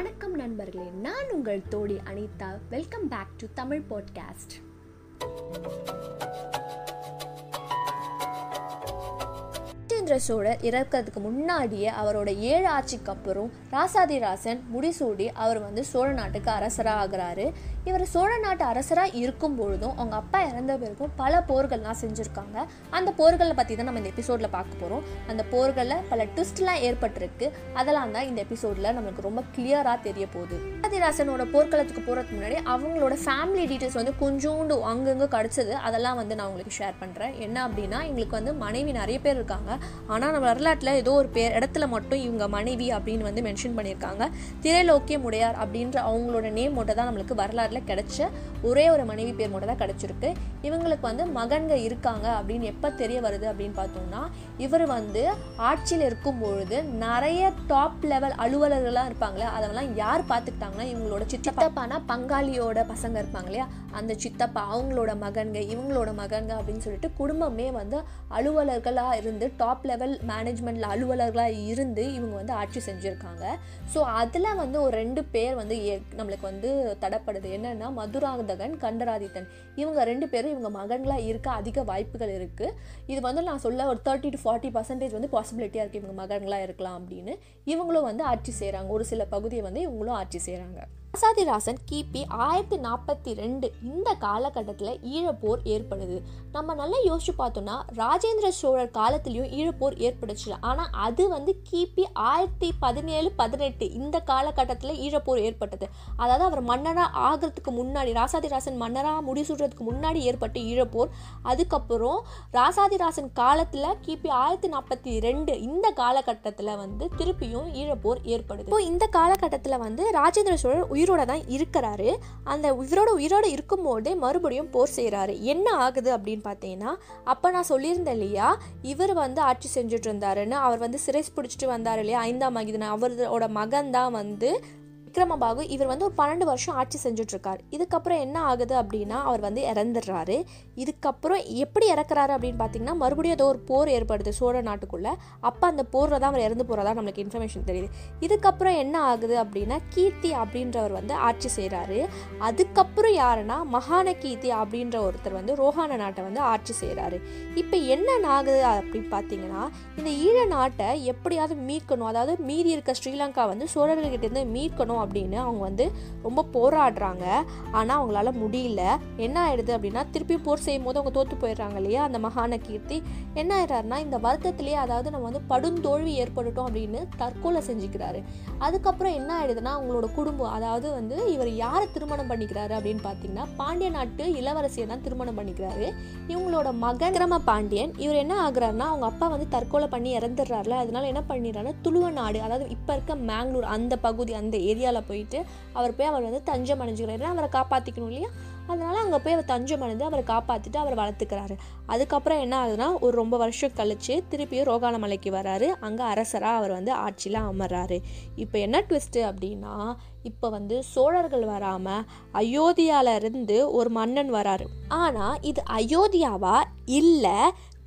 வணக்கம் நண்பர்களே நான் உங்கள் தோழி Anitha. Welcome back to Tamil podcast Rajendra Chola இறக்கிறதுக்கு முன்னாடியே அவரோட ஏழு ஆட்சிக்கு அப்புறம் ராசாதிராசன் முடிசூடி அவர் வந்து சோழ நாட்டுக்கு அரசராக ஆகிறாரு இவர் சோழ நாட்டு அரசராக இருக்கும் பொழுதும் அவங்க அப்பா இறந்த பிறகும் பல போர்கள்லாம் செஞ்சுருக்காங்க. அந்த போர்களை பற்றி தான் நம்ம இந்த எபிசோடில் பார்க்க போகிறோம் அந்த போர்களில் பல ட்விஸ்ட்லாம் ஏற்பட்டிருக்கு. அதெல்லாம் தான் இந்த எபிசோடில் நம்மளுக்கு ரொம்ப கிளியராக தெரிய போகுது. ராசாதிராசனோட போர்க்களத்துக்கு போகிறதுக்கு முன்னாடி அவங்களோட ஃபேமிலி டீட்டெயில்ஸ் வந்து கொஞ்சோண்டு அங்கங்கே கிடச்சது. அதெல்லாம் வந்து நான் உங்களுக்கு ஷேர் பண்ணுறேன் என்ன அப்படின்னா எங்களுக்கு வந்து மனைவி நிறைய பேர் இருக்காங்க. ஆனால் நம்ம வரலாற்றில் ஏதோ ஒரு பேர் இடத்துல மட்டும் இவங்க மனைவி அப்படின்னு வந்து மென்ஷன் பண்ணியிருக்காங்க. திரைலோக்கிய முடையார் அப்படின்ற அவங்களோட நேம் மட்டும் தான் நம்மளுக்கு வரலாறு வரலாற்றில் கிடைச்ச ஒரே ஒரு மனைவி பேர் மட்டும் தான் கிடைச்சிருக்கு. இவங்களுக்கு வந்து மகன்க இருக்காங்க அப்படின்னு எப்போ தெரிய வருது அப்படின்னு பார்த்தோம்னா இவர் வந்து ஆட்சியில் இருக்கும் பொழுது நிறைய டாப் லெவல் அலுவலர்கள்லாம் இருப்பாங்களே அதெல்லாம் யார் பார்த்துக்கிட்டாங்கன்னா இவங்களோட சித்தப்பானா பங்காளியோட பசங்க இருப்பாங்க இல்லையா? அந்த சித்தப்பா அவங்களோட மகன்க இவங்களோட மகன்க அப்படின்னு சொல்லிட்டு குடும்பமே வந்து அலுவலர்களாக இருந்து டாப் லெவல் மேனேஜ்மெண்ட்டில் அலுவலர்களாக இருந்து இவங்க வந்து ஆட்சி செஞ்சுருக்காங்க. ஸோ அதில் வந்து ஒரு ரெண்டு பேர் வந்து நம்மளுக்கு வந்து தடப்படுது. என்னென்னா மதுராந்தகன் கண்டராதித்தன். இவங்க ரெண்டு பேரும் இவங்க மகன்களாக இருக்க அதிக வாய்ப்புகள் இருக்குது இது வந்து நான் சொல்ல ஒரு தேர்ட்டி டு ஃபார்ட்டி பர்சன்டேஜ் வந்து பாசிபிலிட்டியாக இருக்குது இவங்க மகன்களாக இருக்கலாம் அப்படின்னு. இவங்களும் வந்து ஆட்சி செய்கிறாங்க ஒரு சில பகுதியை வந்து இவங்களும் ஆட்சி செய்கிறாங்க ராசாதிராசன் கிபி ஆயிரத்தி நாற்பத்தி ரெண்டு இந்த காலகட்டத்தில் ஈழப்போர் ஏற்படுது. நம்ம நல்லா யோசிச்சு பார்த்தோம்னா ராஜேந்திர சோழர் காலத்திலையும் ஈழப்போர் ஏற்படுச்சு. ஆனால் அது வந்து கிபி ஆயிரத்தி பதினேழு பதினெட்டு இந்த காலகட்டத்தில் ஈழப்போர் ஏற்பட்டது. அதாவது அவர் மன்னராக ஆகிறதுக்கு முன்னாடி ராசாதிராசன் மன்னராக முடிசூடுறதுக்கு முன்னாடி ஏற்பட்ட ஈழப்போர். அதுக்கப்புறம் ராசாதிராசன் காலத்தில் கிபி ஆயிரத்தி நாற்பத்தி ரெண்டு இந்த காலகட்டத்தில் வந்து திருப்பியும் ஈழப்போர் ஏற்படுது. இப்போ இந்த காலகட்டத்தில் வந்து ராஜேந்திர சோழர் உயிரோட தான் இருக்கிறாரு. அந்த இவரோட உயிரோட இருக்கும்போதே மறுபடியும் போர் செய்கிறாரு என்ன ஆகுது அப்படின்னு பார்த்தீங்கன்னா அப்போ நான் சொல்லியிருந்தேன் இல்லையா இவர் வந்து ஆட்சி செஞ்சுட்டு இருந்தாருன்னு அவர் வந்து சிறை பிடிச்சிட்டு வந்தார் இல்லையா ஐந்தாம் மகிதன் அவரோட மகன் தான் வந்து விக்ரமபாகு இவர் வந்து ஒரு பன்னெண்டு வருஷம் ஆட்சி செஞ்சுட்ருக்கார். இதுக்கப்புறம் என்ன ஆகுது அப்படின்னா அவர் வந்து இறந்துடுறாரு. இதுக்கப்புறம் எப்படி இறக்குறாரு அப்படின்னு பார்த்தீங்கன்னா மறுபடியும் ஏதோ ஒரு போர் ஏற்படுது சோழ நாட்டுக்குள்ளே. அப்போ அந்த போரில் தான் அவர் இறந்து போகிறதா நம்மளுக்கு இன்ஃபர்மேஷன் தெரியுது. இதுக்கப்புறம் என்ன ஆகுது அப்படின்னா கீர்த்தி அப்படின்றவர் வந்து ஆட்சி செய்கிறாரு அதுக்கப்புறம் யாருன்னா மகான கீர்த்தி அப்படின்ற ஒருத்தர் வந்து ரோஹான நாட்டை வந்து ஆட்சி செய்கிறாரு இப்போ என்ன ஆகுது அப்படின்னு பார்த்தீங்கன்னா இந்த ஈழ நாட்டை எப்படியாவது மீட்கணும். அதாவது மீறி இருக்க ஸ்ரீலங்கா வந்து சோழர்கள்கிட்டேருந்து மீட்கணும் அப்படின்னு அவங்க வந்து ரொம்ப போராடுறாங்க. ஆனால் அவங்களால முடியல. என்ன ஆயிடுது அப்படின்னா திருப்பி போர் செய்யும் போது அவங்க தோற்று போயிடுறாங்க இல்லையா? அந்த மகான கீர்த்தி. என்ன ஆயிடுறாருன்னா இந்த வருத்தத்திலேயே அதாவது நம்ம வந்து படுந்தோல்வி ஏற்பட்டுட்டோம் அப்படின்னு தற்கொலை செஞ்சுக்கிறாரு. அதுக்கப்புறம் என்ன ஆயிடுதுன்னா அவங்களோட குடும்பம் அதாவது வந்து இவர் யாரை திருமணம் பண்ணிக்கிறாரு அப்படின்னு பார்த்தீங்கன்னா பாண்டிய நாட்டு இளவரசியை தான் திருமணம் பண்ணிக்கிறாரு. இவங்களோட மகன் கிரம பாண்டியன் இவர் என்ன ஆகுறாருன்னா அவங்க அப்பா வந்து தற்கொலை பண்ணி இறந்துடுறாருல அதனால என்ன பண்ணிடுறாருன்னா துளுவ நாடு அதாவது இப்போ இருக்க மேங்களூர் அந்த பகுதி அந்த ஏரியா ஏரியாவில் போயிட்டு அவர் போய் அவர் வந்து தஞ்சம் அடைஞ்சுக்கிறாரு. அவரை காப்பாற்றிக்கணும் இல்லையா? அதனால அங்கே போய் அவர் தஞ்சம் அடைந்து அவரை காப்பாற்றிட்டு அவர் வளர்த்துக்கிறாரு. அதுக்கப்புறம் என்ன ஆகுதுன்னா ஒரு ரொம்ப வருஷம் கழிச்சு திருப்பியும் ரோகாலமலைக்கு வராரு. அங்கே அரசராக அவர் வந்து ஆட்சியில் அமர்றாரு. இப்போ என்ன ட்விஸ்ட்டு அப்படின்னா இப்போ வந்து சோழர்கள் வராமல் அயோத்தியாவிலேருந்து ஒரு மன்னன் வராரு. ஆனால் இது அயோத்தியாவா இல்லை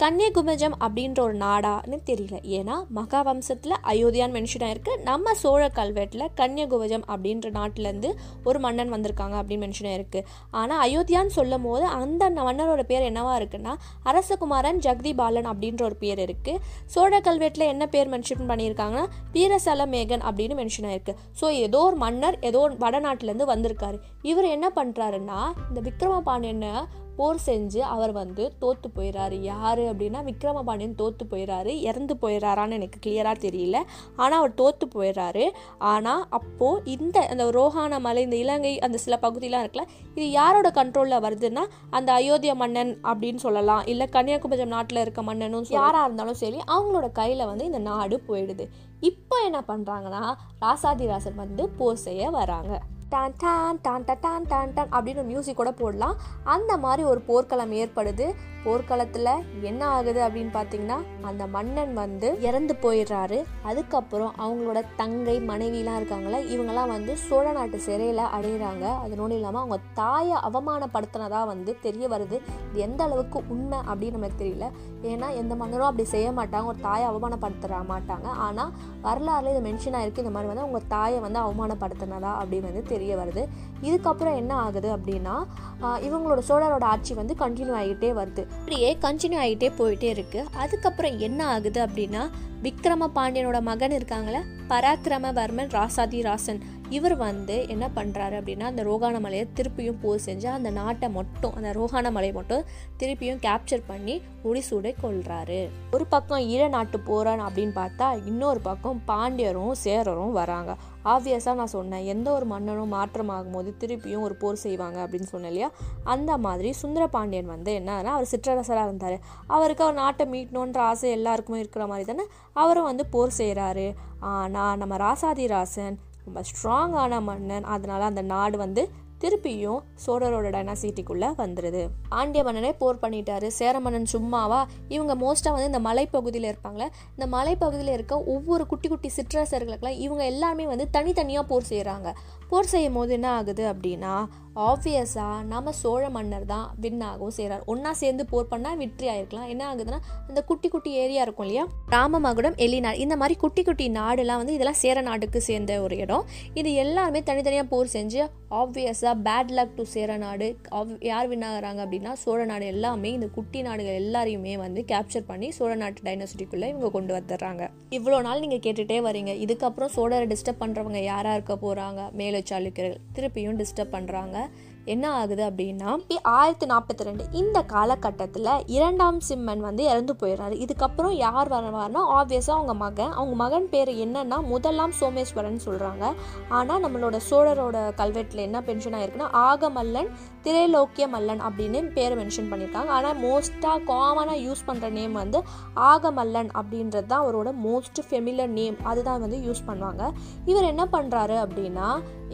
கன்னியகுமஜம் அப்படின்ற ஒரு நாடான்னு தெரியல. ஏன்னா மகாவம்சத்தில் அயோத்தியான்னு மென்ஷன் ஆயிருக்கு நம்ம சோழ கல்வெட்டில் கன்னியகுமஜம் அப்படின்ற நாட்டிலேருந்து ஒரு மன்னன் வந்திருக்காங்க அப்படின்னு மென்ஷன் ஆயிருக்கு ஆனால் அயோத்தியான்னு சொல்லும் போது அந்த மன்னரோட பேர் என்னவா இருக்குன்னா அரசகுமாரன் ஜெகதி பாலன் அப்படின்ற ஒரு பேர் இருக்குது சோழ கல்வெட்டில் என்ன பேர் மென்ஷன் பண்ணியிருக்காங்கன்னா வீரசல மேகன் அப்படின்னு மென்ஷன் ஆயிருக்கு ஸோ ஏதோ ஒரு மன்னர் ஏதோ வடநாட்டிலேருந்து வந்திருக்காரு. இவர் என்ன பண்ணுறாருன்னா இந்த விக்ரம பாண்டியனை போர் செஞ்சு அவர் வந்து தோத்து போயிடுறாரு யார் அப்படின்னா விக்ரமபாண்டியன் தோத்து போயிடுறாரு இறந்து போயிடுறாரான்னு எனக்கு கிளியராக தெரியல. ஆனால் அவர் தோத்து போயிடுறாரு ஆனால் அப்போது இந்த அந்த ரோஹான மலை இந்த இலங்கை அந்த சில பகுதியெலாம் இருக்குல்ல இது யாரோட கண்ட்ரோலில் வருதுன்னா அந்த அயோத்தியா மன்னன் அப்படின்னு சொல்லலாம். இல்லை கன்னியாகுமரி நாட்டில் இருக்க மன்னனும் யாராக இருந்தாலும் சரி அவங்களோட கையில் வந்து இந்த நாடு போயிடுது. இப்போ என்ன பண்ணுறாங்கன்னா ராசாதிராசன் வந்து போர் செய்ய வராங்க. டான் டான் டான் டான் டான் டான் டான் அப்படின்னு மியூசிக் கூட போடலாம். அந்த மாதிரி ஒரு போர்க்களம் ஏற்படுது. போர்க்களத்தில் என்ன ஆகுது அப்படின்னு பார்த்தீங்கன்னா அந்த மன்னன் வந்து இறந்து போயிடுறாரு. அதுக்கப்புறம் அவங்களோட தங்கை மனைவிலாம் இருக்காங்களே இவங்கெல்லாம் வந்து சோழ நாட்டு சிறையில் அடையிறாங்க. அதனோடு இல்லாமல் அவங்க தாயை அவமானப்படுத்தினதாக வந்து தெரிய வருது. இது எந்த அளவுக்கு உண்மை அப்படின்னு நமக்கு தெரியல. ஏன்னா எந்த மன்னரும் அப்படி செய்ய மாட்டாங்க. ஒரு தாயை அவமானப்படுத்த மாட்டாங்க. ஆனால் வரலாறுல இது மென்ஷன் ஆயிருக்கு. இந்த மாதிரி வந்து அவங்க தாயை வந்து அவமானப்படுத்தினதா அப்படின்னு வந்து தெரிய வருது. இதுக்கப்புறம் என்ன ஆகுது அப்படின்னா இவங்களோட சோழரோட ஆட்சி வந்து கண்டினியூ ஆகிட்டே வருது. அப்படியே கண்டினியூ ஆகிட்டே போயிட்டே இருக்கு. அதுக்கப்புறம் என்ன ஆகுது அப்படின்னா விக்ரம பாண்டியனோட மகன் இருக்காங்களே பராக்கிரமவர்மன் ராசாதி ராசன் இவர் வந்து என்ன பண்ணுறாரு அப்படின்னா அந்த ரோகான மலையை திருப்பியும் போர் செஞ்சு அந்த நாட்டை மட்டும் அந்த ரோகான மலையை மட்டும் திருப்பியும் கேப்சர் பண்ணி முடிசூடை கொள்கிறாரு ஒரு பக்கம் ஈழ நாட்டு போகிறான் அப்படின்னு பார்த்தா இன்னொரு பக்கம் பாண்டியரும் சேரரும் வராங்க. ஆப்வியஸாக நான் சொன்னேன் எந்த ஒரு மன்னனும் மாற்றமாகும் போது திருப்பியும் ஒரு போர் செய்வாங்க அப்படின்னு சொன்னேன் இல்லையா? அந்த மாதிரி சுந்தர பாண்டியன் வந்து என்னன்னா அவர் சிற்றரசராக இருந்தார். அவருக்கு அவர் நாட்டை மீட்டணுன்ற ஆசை எல்லாருக்குமே இருக்கிற மாதிரி தானே அவரும் வந்து போர் செய்கிறாரு ஆனால் நம்ம ராசாதி ராசன் ரொம்ப ஸ்ட்ராங்கான மன்னன். அதனால் அந்த நாடு வந்து திருப்பியும் சோழரோட டைனாசிட்டிக்குள்ளே வந்துடுது பாண்டிய மன்னனே போர் பண்ணிட்டாரு. சேர மன்னன் சும்மாவா? இவங்க மோஸ்ட்டாக வந்து இந்த மலைப்பகுதியில் இருப்பாங்களே இந்த மலைப்பகுதியில் இருக்க ஒவ்வொரு குட்டி குட்டி சிற்றரசர்களுக்கெல்லாம் இவங்க எல்லாருமே வந்து தனித்தனியாக போர் செய்கிறாங்க போர் செய்யும் போது என்ன ஆகுது அப்படின்னா ஆப்வியஸாக நம்ம சோழ மன்னர் தான் வின் ஆகவும் செய்கிறார் ஒன்றா சேர்ந்து போர் பண்ணால் வெற்றி ஆகிருக்கலாம் என்ன ஆகுதுன்னா இந்த குட்டி குட்டி ஏரியா இருக்கும் இல்லையா? ராமமகுடம் எலிநாடு இந்த மாதிரி குட்டி குட்டி நாடுலாம் வந்து இதெல்லாம் சேர நாட்டுக்கு சேர்ந்த ஒரு இடம். இது எல்லாருமே தனித்தனியாக போர் செஞ்சு ஆப்வியஸாக பேட் லக் டு சேர நாடு. அவ் யார் வின் அப்படின்னா சோழ நாடு எல்லாமே இந்த குட்டி நாடுகள் எல்லாரையுமே வந்து கேப்சர் பண்ணி சோழ நாட்டு டைனோசிட்டிக்குள்ளே இவங்க கொண்டு வந்துடுறாங்க. இவ்வளோ நாள் நீங்கள் கேட்டுகிட்டே வரீங்க. இதுக்கப்புறம் சோழரை டிஸ்டர்ப் பண்ணுறவங்க யாராக இருக்க போகிறாங்க மேலே சாளுக்கியர்கள் திருப்பியும் டிஸ்டர்ப் பண்ணுறாங்க என்ன ஆகுது அப்படின்னா ஆயிரத்தி நாற்பத்தி ரெண்டு இந்த காலகட்டத்தில் இரண்டாம் சிம்மன் வந்து இறந்து போயிடுறாரு. இதுக்கப்புறம் யார் வருவார்னா ஆப்வியஸாக அவங்க மகன். அவங்க மகன் பேர் என்னன்னா முதலாம் சோமேஸ்வரன் சொல்கிறாங்க ஆனால் நம்மளோட சோழரோட கல்வெட்டில் என்ன பென்ஷன் ஆயிருக்குன்னா ஆகமல்லன் திரைலோக்கிய மல்லன் அப்படின்னு பேரை மென்ஷன் பண்ணியிருக்காங்க ஆனால் மோஸ்ட்டாக காமனாக யூஸ் பண்ணுற நேம் வந்து ஆகமல்லன் அப்படின்றது தான் அவரோட மோஸ்ட் ஃபெமிலர் நேம் அதுதான் வந்து யூஸ் பண்ணுவாங்க. இவர் என்ன பண்ணுறாரு அப்படின்னா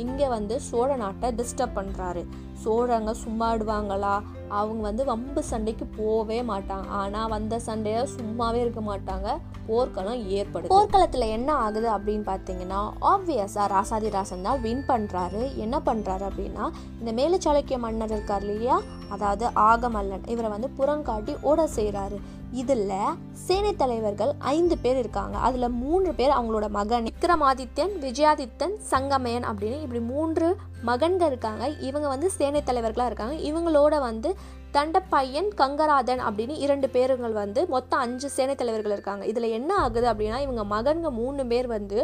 இங்கே வந்து சோழ நாட்டை டிஸ்டர்ப் பண்ணுறாரு சோழங்க சும்மாடுவாங்களா அவங்க வந்து வம்பு சண்டைக்கு போகவே மாட்டாங்க. ஆனால் வந்த சண்டையை சும்மாவே இருக்க மாட்டாங்க. போர்க்களம் ஏற்படுது. போர்க்களத்தில் என்ன ஆகுது அப்படின்னு பார்த்தீங்கன்னா ஆப்வியஸாக ராசாதி ராசன் தான் வின் பண்ணுறாரு என்ன பண்ணுறாரு அப்படின்னா இந்த மேலச்சாளுக்கிய மன்னர் இருக்கார் இல்லையா? அதாவது ஆகமல்லன். இவரை வந்து புறங்காட்டி ஓட செய்கிறாரு இதில் சேனை தலைவர்கள் ஐந்து பேர் இருக்காங்க. அதில் மூன்று பேர் அவங்களோட மகன். விக்ரமாதித்யன் விஜயாதித்தன் சங்கமயன் அப்படின்னு இப்படி மூன்று மகன்கள் இருக்காங்க. இவங்க வந்து சேனை தலைவர்களாக இருக்காங்க. இவங்களோட வந்து தண்டப்பையன் கங்கராதன் அப்படின்னு இரண்டு பேருங்கள் வந்து மொத்தம் அஞ்சு சேனை தலைவர்கள் இருக்காங்க. இதில் என்ன ஆகுது அப்படின்னா இவங்க மகன்க மூணு பேர் வந்து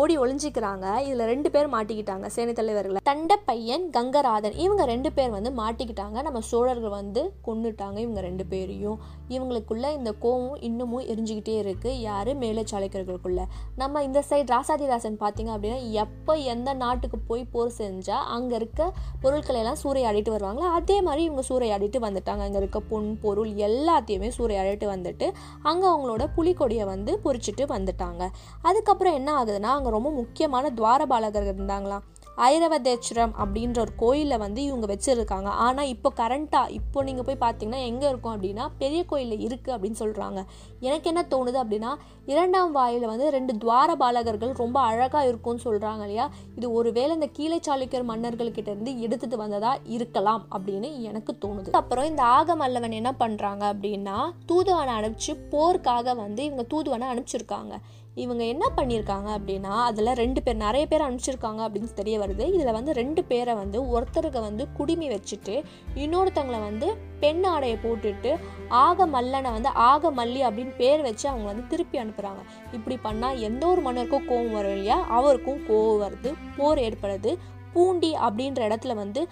ஓடி ஒளிஞ்சிக்கிறாங்க. இதில் ரெண்டு பேர் மாட்டிக்கிட்டாங்க சேனை தலைவர்கள். தண்டப்பையன் கங்கராதன் இவங்க ரெண்டு பேர் வந்து மாட்டிக்கிட்டாங்க. நம்ம சோழர்கள் வந்து கொண்டுட்டாங்க இவங்க ரெண்டு பேரையும். இவங்களுக்குள்ள இந்த கோவம் இன்னமும் எரிஞ்சுக்கிட்டே இருக்கு. யாரு? மேலே சாளுக்கியர்களுக்குள்ள. நம்ம இந்த சைடு ராசாதிராசன் பார்த்தீங்க அப்படின்னா எப்போ எந்த நாட்டுக்கு போய் போர் செஞ்சா அங்கே இருக்க பொருட்களை எல்லாம் சூறையாடிட்டு வருவாங்களோ? அதே மாதிரி இவங்க சூறையாடிட்டு வந்து வந்துட்டாங்க. அங்கே இருக்க பொன் பொருள் எல்லாத்தையுமே சூறையாடிட்டு வந்துட்டு அங்கே அவங்களோட புலிக்கொடியை வந்து பொறிச்சிட்டு வந்துட்டாங்க. அதுக்கப்புறம் என்ன ஆகுதுன்னா அங்கே ரொம்ப முக்கியமான துவாரபாலகர் இருந்தாங்களாம். ஐரவதேச்சுரம் அப்படின்ற ஒரு கோயிலில் வந்து இவங்க வச்சுருக்காங்க. ஆனால் இப்போ கரண்ட்டாக இப்போ நீங்கள் போய் பார்த்தீங்கன்னா எங்கே இருக்கும் அப்படின்னா பெரிய கோயிலில் இருக்குது அப்படின்னு சொல்கிறாங்க எனக்கு என்ன தோணுது அப்படின்னா இரண்டாம் வாயில் வந்து ரெண்டு துவாரபாலகர்கள் ரொம்ப அழகாக இருக்கும்னு சொல்கிறாங்க இல்லையா? இது ஒருவேளை இந்த கீழே சாளுக்கியர் மன்னர்கள்கிட்ட இருந்து எடுத்துட்டு வந்ததா இருக்கலாம் அப்படின்னு எனக்கு தோணுது. அப்புறம் இந்த ஆகமல்லவன் என்ன பண்ணுறாங்க அப்படின்னா தூதுவனை அனுப்பிச்சு போருக்காக வந்து இவங்க தூதுவனை அனுப்பிச்சிருக்காங்க. இவங்க என்ன பண்ணியிருக்காங்க அப்படின்னா அதில் ரெண்டு பேர் நிறைய பேர் அனுப்பிச்சிருக்காங்க அப்படின்னு தெரிய வருது. இதில் வந்து ரெண்டு பேரை வந்து ஒருத்தருக்கு வந்து குடிமி வச்சுட்டு இன்னொருத்தவங்களை வந்து பெண் ஆடையை போட்டுட்டு ஆக மல்லனை வந்து ஆக மல்லி அப்படின்னு பேர் வச்சு அவங்க வந்து திருப்பி அனுப்புகிறாங்க இப்படி பண்ணால் எந்த ஒரு மன்னருக்கும் கோவம் வரும் இல்லையா? அவருக்கும் கோவம் வருது போர் ஏற்படுது. பூண்டி அப்படின்ற இடத்துல வந்து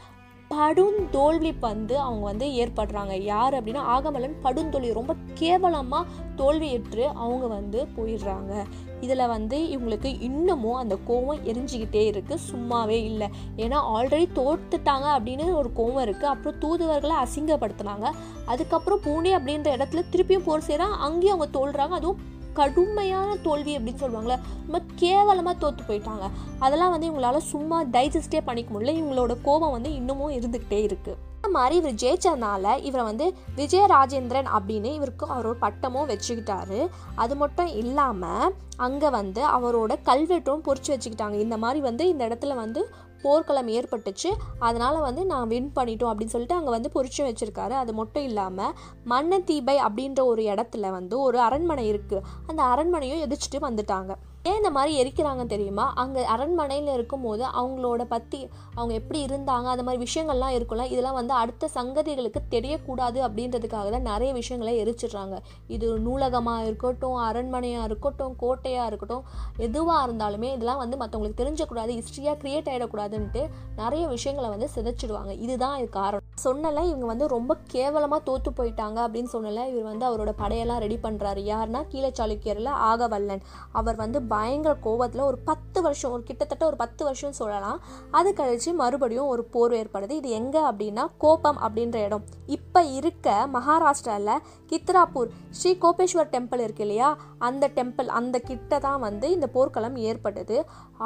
படுந்தோல்வி வந்து அவங்க வந்து ஏற்படுறாங்க. யார் அப்படின்னா ஆகமலன் படுந்தோல்வி ரொம்ப கேவலமாக தோல்வியுற்று அவங்க வந்து போயிடுறாங்க. இதில் வந்து இவங்களுக்கு இன்னமும் அந்த கோவம் எரிஞ்சுக்கிட்டே இருக்குது சும்மாவே இல்லை. ஏன்னா ஆல்ரெடி தோத்துட்டாங்க அப்படின்னு ஒரு கோவம் இருக்குது அப்புறம் தூதுவர்களை அசிங்கப்படுத்துனாங்க. அதுக்கப்புறம் பூனே அப்படின்ற இடத்துல திருப்பியும் போர் செய்கிறாங்க அங்கேயும் அவங்க தோல்றாங்க. அதுவும் கடுமையான தோல்வி அப்படின்னு சொல்லுவாங்களே ரொம்ப கேவலமாக தோற்று போயிட்டாங்க. அதெல்லாம் வந்து இவங்களால சும்மா டைஜஸ்டே பண்ணிக்க முடியல. இவங்களோட கோபம் வந்து இன்னமும் இருந்துக்கிட்டே இருக்குது மாதிரி இவர் ஜெயிச்சதுனால இவரை வந்து விஜய ராஜேந்திரன் அப்படின்னு இவருக்கு அவரோட பட்டமும் வச்சுக்கிட்டாரு. அது மட்டும் இல்லாமல் அங்கே வந்து அவரோட கல்வெட்டும் பொறிச்சு வச்சுக்கிட்டாங்க. இந்த மாதிரி வந்து இந்த இடத்துல வந்து போர்க்களம் ஏற்பட்டுச்சு. அதனால் வந்து நான் வின் பண்ணிட்டோம் அப்படின்னு சொல்லிட்டு அங்கே வந்து பொறிச்சு வச்சுருக்காரு. அது மட்டும் இல்லாமல் மன்னத்தீபை அப்படின்ற ஒரு இடத்துல வந்து ஒரு அரண்மனை இருக்குது அந்த அரண்மனையும் எதிர்ச்சிட்டு வந்துட்டாங்க. ஏன் இந்த மாதிரி எரிக்கிறாங்க தெரியுமா? அங்கே அரண்மனையில் இருக்கும்போது அவங்களோட பற்றி அவங்க எப்படி இருந்தாங்க அந்த மாதிரி விஷயங்கள்லாம் இருக்கும்ல இதெல்லாம் வந்து அடுத்த சங்கதிகளுக்கு தெரியக்கூடாது அப்படின்றதுக்காக தான் நிறைய விஷயங்களை எரிச்சிடுறாங்க. இது நூலகமாக இருக்கட்டும் அரண்மனையாக இருக்கட்டும் கோட்டையாக இருக்கட்டும் எதுவாக இருந்தாலுமே இதெல்லாம் வந்து மற்றவங்களுக்கு தெரிஞ்சக்கூடாது ஹிஸ்ட்ரியாக க்ரியேட் ஆகிடக்கூடாதுன்ட்டு நிறைய விஷயங்களை வந்து சிதைச்சிடுவாங்க. இதுதான் இது காரணம். சொன்னல இவங்க வந்து ரொம்ப கேவலமாக தோற்று போயிட்டாங்க அப்படின்னு சொன்னல இவர் வந்து அவரோட படையெல்லாம் ரெடி பண்ணுறாரு யாருன்னா கீழே சாளுக்கியரில் ஆகவல்லன். அவர் வந்து பயங்கர கோபத்தில் ஒரு பத்து வருஷம் ஒரு கிட்டத்தட்ட ஒரு பத்து வருஷம் சொல்லலாம். அது கழிச்சு மறுபடியும் ஒரு போர் ஏற்படுது. இது எங்கே அப்படின்னா கோப்பம் அப்படின்ற இடம். இப்போ இருக்க மகாராஷ்டிராவில் கித்ராப்பூர் ஸ்ரீ கோபேஸ்வர் டெம்பிள் இருக்கு இல்லையா? அந்த டெம்பிள் அந்த கிட்ட தான் வந்து இந்த போர்க்களம் ஏற்பட்டது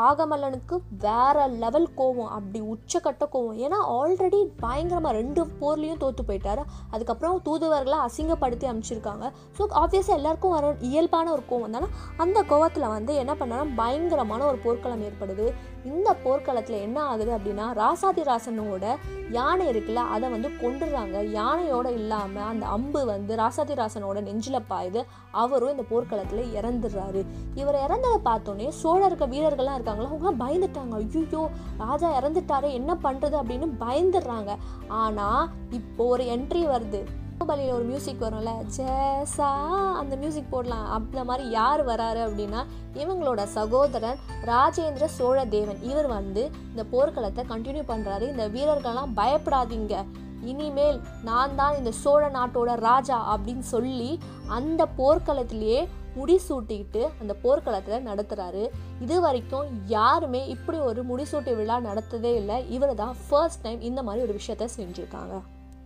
ஆகமல்லனுக்கு வேற லெவல் கோவம் அப்படி உச்சக்கட்ட கோவம். ஏன்னா ஆல்ரெடி பயங்கரமாக ரெண்டு போர்லேயும் தோற்று போயிட்டாரு. அதுக்கப்புறம் தூதுவர்களை அசிங்கப்படுத்தி அமைச்சிருக்காங்க ஸோ ஆப்வியஸாக எல்லாருக்கும் வர இயல்பான ஒரு கோவம் தானே? அந்த கோவத்தில் வந்து என்ன பண்ணாலும் பயங்கரமான ஒரு போர்க்களம் ஏற்படுது. இந்த போர்க்களத்தில் என்ன ஆகுது அப்படின்னா ராசாதிராசனோட யானை இருக்குல்ல அதை வந்து கொண்டுடுறாங்க யானையோட இல்லாமல் அந்த அம்பு வந்து ராசாதிராசனோட நெஞ்சில் பாயுது. அவரும் இந்த போர்க்களத்தில் இறந்துடுறாரு. இவர் இறந்ததை பார்த்தோன்னே சோழ இருக்க வீரர்கள்லாம் இருக்காங்களோ அவங்களாம் பயந்துட்டாங்க. ஐயோ ராஜா இறந்துட்டாரு என்ன பண்ணுறது அப்படின்னு பயந்துடுறாங்க. ஆனால் இப்போ ஒரு என்ட்ரி வருது. பாகுபலியில் ஒரு மியூசிக் வரும்ல ஜேசா அந்த மியூசிக் போடலாம். அந்த மாதிரி யார் வராரு அப்படின்னா இவங்களோட சகோதரன் ராஜேந்திர சோழ தேவன் இவர் வந்து இந்த போர்க்களத்தை கண்டினியூ பண்ணுறாரு இந்த வீரர்கள்லாம் பயப்படாதீங்க. இனிமேல் நான் தான் இந்த சோழ நாட்டோட ராஜா அப்படின்னு சொல்லி அந்த போர்க்களத்திலேயே முடிசூட்டிக்கிட்டு அந்த போர்க்களத்தில் நடத்துகிறாரு இது வரைக்கும் யாருமே இப்படி ஒரு முடிசூட்டு விழா நடத்ததே இல்லை. இவர் தான் ஃபர்ஸ்ட் டைம் இந்த மாதிரி ஒரு விஷயத்த செஞ்சுருக்காங்க.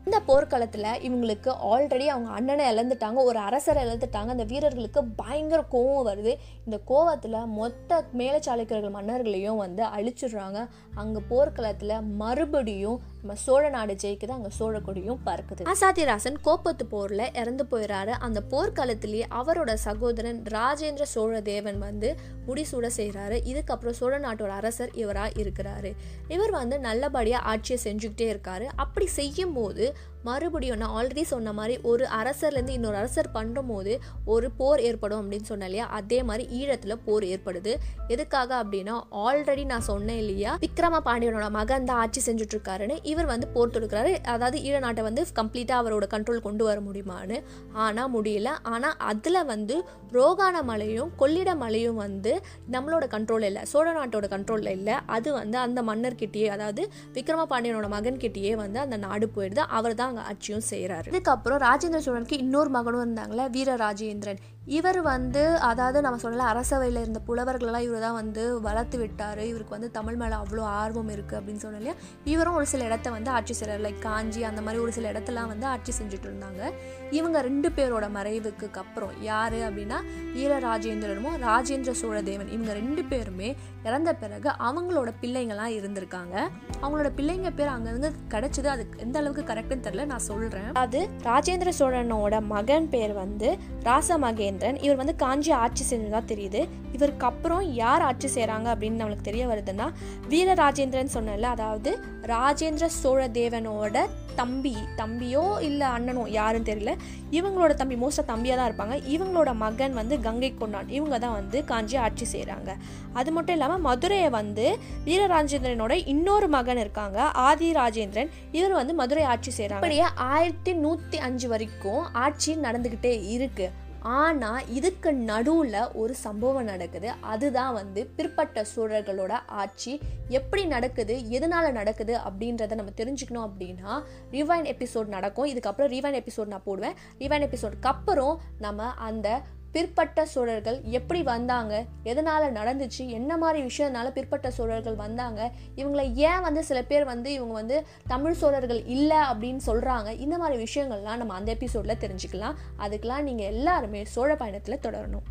இந்த போர்க்களத்தில் இவங்களுக்கு ஆல்ரெடி அவங்க அண்ணனை இழந்துட்டாங்க. ஒரு அரசரை இழந்துட்டாங்க. அந்த வீரர்களுக்கு பயங்கர கோவம் வருது. இந்த கோவத்தில் மொத்த மேலச்சாளுக்கியர்கள் மன்னர்களையும் வந்து அழிச்சிடுறாங்க. அங்கே போர்க்களத்தில் மறுபடியும் நம்ம சோழ நாடு ஜெயிக்குது அங்கே சோழ கொடியும் பறக்குது. அசாத்தியராசன் கோப்பத்து போரில் இறந்து போயிடுறாரு அந்த போர்க்காலத்திலேயே அவரோட சகோதரன் ராஜேந்திர சோழ தேவன் வந்து முடிசூட செய்கிறாரு இதுக்கப்புறம் சோழ நாட்டோட அரசர் இவராக இருக்கிறாரு. இவர் வந்து நல்லபடியாக ஆட்சியை செஞ்சுக்கிட்டே இருக்காரு. அப்படி செய்யும் போது மறுபடியும் நான் ஆல்ரெடி சொன்ன மாதிரி ஒரு அரசர்லேருந்து இன்னொரு அரசர் பண்ணும்போது ஒரு போர் ஏற்படும் அப்படின்னு சொன்னேன் இல்லையா? அதே மாதிரி ஈழத்தில் போர் ஏற்படுது. எதுக்காக அப்படின்னா ஆல்ரெடி நான் சொன்னேன் இல்லையா? விக்ரம பாண்டியனோட மகன் தான் ஆட்சி செஞ்சுட்டு இருக்காருன்னு இவர் வந்து போர் தொடுக்கிறாரு. அதாவது ஈழ நாட்டை வந்து கம்ப்ளீட்டாக அவரோட கண்ட்ரோல் கொண்டு வர முடியுமான்னு ஆனால் முடியல. ஆனால் அதில் வந்து ரோகான மலையும் கொள்ளிட மலையும் வந்து நம்மளோட கண்ட்ரோல் இல்லை. சோழ நாட்டோட கண்ட்ரோலில் இல்லை. அது வந்து அந்த மன்னர்கிட்டயே அதாவது விக்ரம பாண்டியனோட மகன்கிட்டயே வந்து அந்த நாடு போயிடுது. அவர் தான் அங்கே ஆட்சியும் செய்கிறாரு இதுக்கப்புறம் ராஜேந்திர சோழனுக்கு இன்னொரு மகனும் இருந்தாங்களே வீர ராஜேந்திரன் இவர் வந்து அதாவது நம்ம சொன்னல அரசவையில் இருந்த புலவர்களெல்லாம் இவர் தான் வந்து வளர்த்து விட்டார். இவருக்கு வந்து தமிழ் மேலே அவ்வளோ ஆர்வம் இருக்குது அப்படின்னு சொன்ன இல்லையா? இவரும் ஒரு சில இடத்த வந்து ஆட்சி செய்கிறார் லைக் காஞ்சி அந்த மாதிரி ஒரு சில இடத்தெல்லாம் வந்து ஆட்சி செஞ்சுட்டு இருந்தாங்க. இவங்க ரெண்டு பேரோட மறைவுக்கு அப்புறம் யார் அப்படின்னா ஈர ராஜேந்திரனும் ராஜேந்திர சோழதேவன். இவங்க ரெண்டு பேருமே இறந்த பிறகு அவங்களோட பிள்ளைங்கள்லாம் இருந்திருக்காங்க. அவங்களோட பிள்ளைங்க பேர் அங்கேருந்து கிடச்சிது. அது எந்த அளவுக்கு கரெக்டுன்னு தெரில நான் சொல்கிறேன் அது ராஜேந்திர சோழனோட மகன் பேர் வந்து ராசமகேந்திரன் இவர் வந்து காஞ்சி ஆட்சி செஞ்சதாக தெரியுது. இவருக்கு அப்புறம் யார் ஆட்சி செய்கிறாங்க அப்படின்னு நம்மளுக்கு தெரிய வருதுன்னா வீரராஜேந்திரன் சொன்னல அதாவது ராஜேந்திர சோழ தேவனோட தம்பி தம்பியோ இல்லை அண்ணனோ யாருன்னு தெரியல. இவங்களோட தம்பி மோஸ்ட்டாக தம்பியாக தான் இருப்பாங்க. இவங்களோட மகன் வந்து கங்கை கொண்டான். இவங்க தான் வந்து காஞ்சி ஆட்சி செய்கிறாங்க அது மட்டும் இல்லாமல் மதுரையை வந்து வீரராஜேந்திரனோட இன்னொரு மகன் இருக்காங்க ஆதி ராஜேந்திரன் இவர் வந்து மதுரை ஆட்சி செய்கிறாங்க அப்படியே ஆயிரத்தி நூற்றி அஞ்சு வரைக்கும் ஆட்சி நடந்துக்கிட்டே இருக்குது ஆனால் இதுக்கு நடுவில் ஒரு சம்பவம் நடக்குது. அதுதான் வந்து பிற்பட்ட சோழர்களோட ஆட்சி. எப்படி நடக்குது? எதனால் நடக்குது? அப்படின்றத நம்ம தெரிஞ்சுக்கணும் அப்படின்னா ரிவைன் எபிசோட் நடக்கும். இதுக்கப்புறம் ரிவைன் எபிசோட் நான் போடுவேன். ரிவைன் எபிசோடுக்கு அப்புறம் நம்ம அந்த பிற்பட்ட சோழர்கள் எப்படி வந்தாங்க? எதனால் நடந்துச்சு? என்ன மாதிரி விஷயம்னால பிற்பட்ட சோழர்கள் வந்தாங்க? இவங்களை ஏன் வந்து சில பேர் வந்து இவங்க வந்து தமிழ் சோழர்கள் இல்லை அப்படின்னு சொல்கிறாங்க இந்த மாதிரி விஷயங்கள்லாம் நம்ம அந்த எபிசோடில் தெரிஞ்சுக்கலாம். அதுக்கெலாம் நீங்கள் எல்லாருமே சோழ பயணத்தில் தொடரணும்.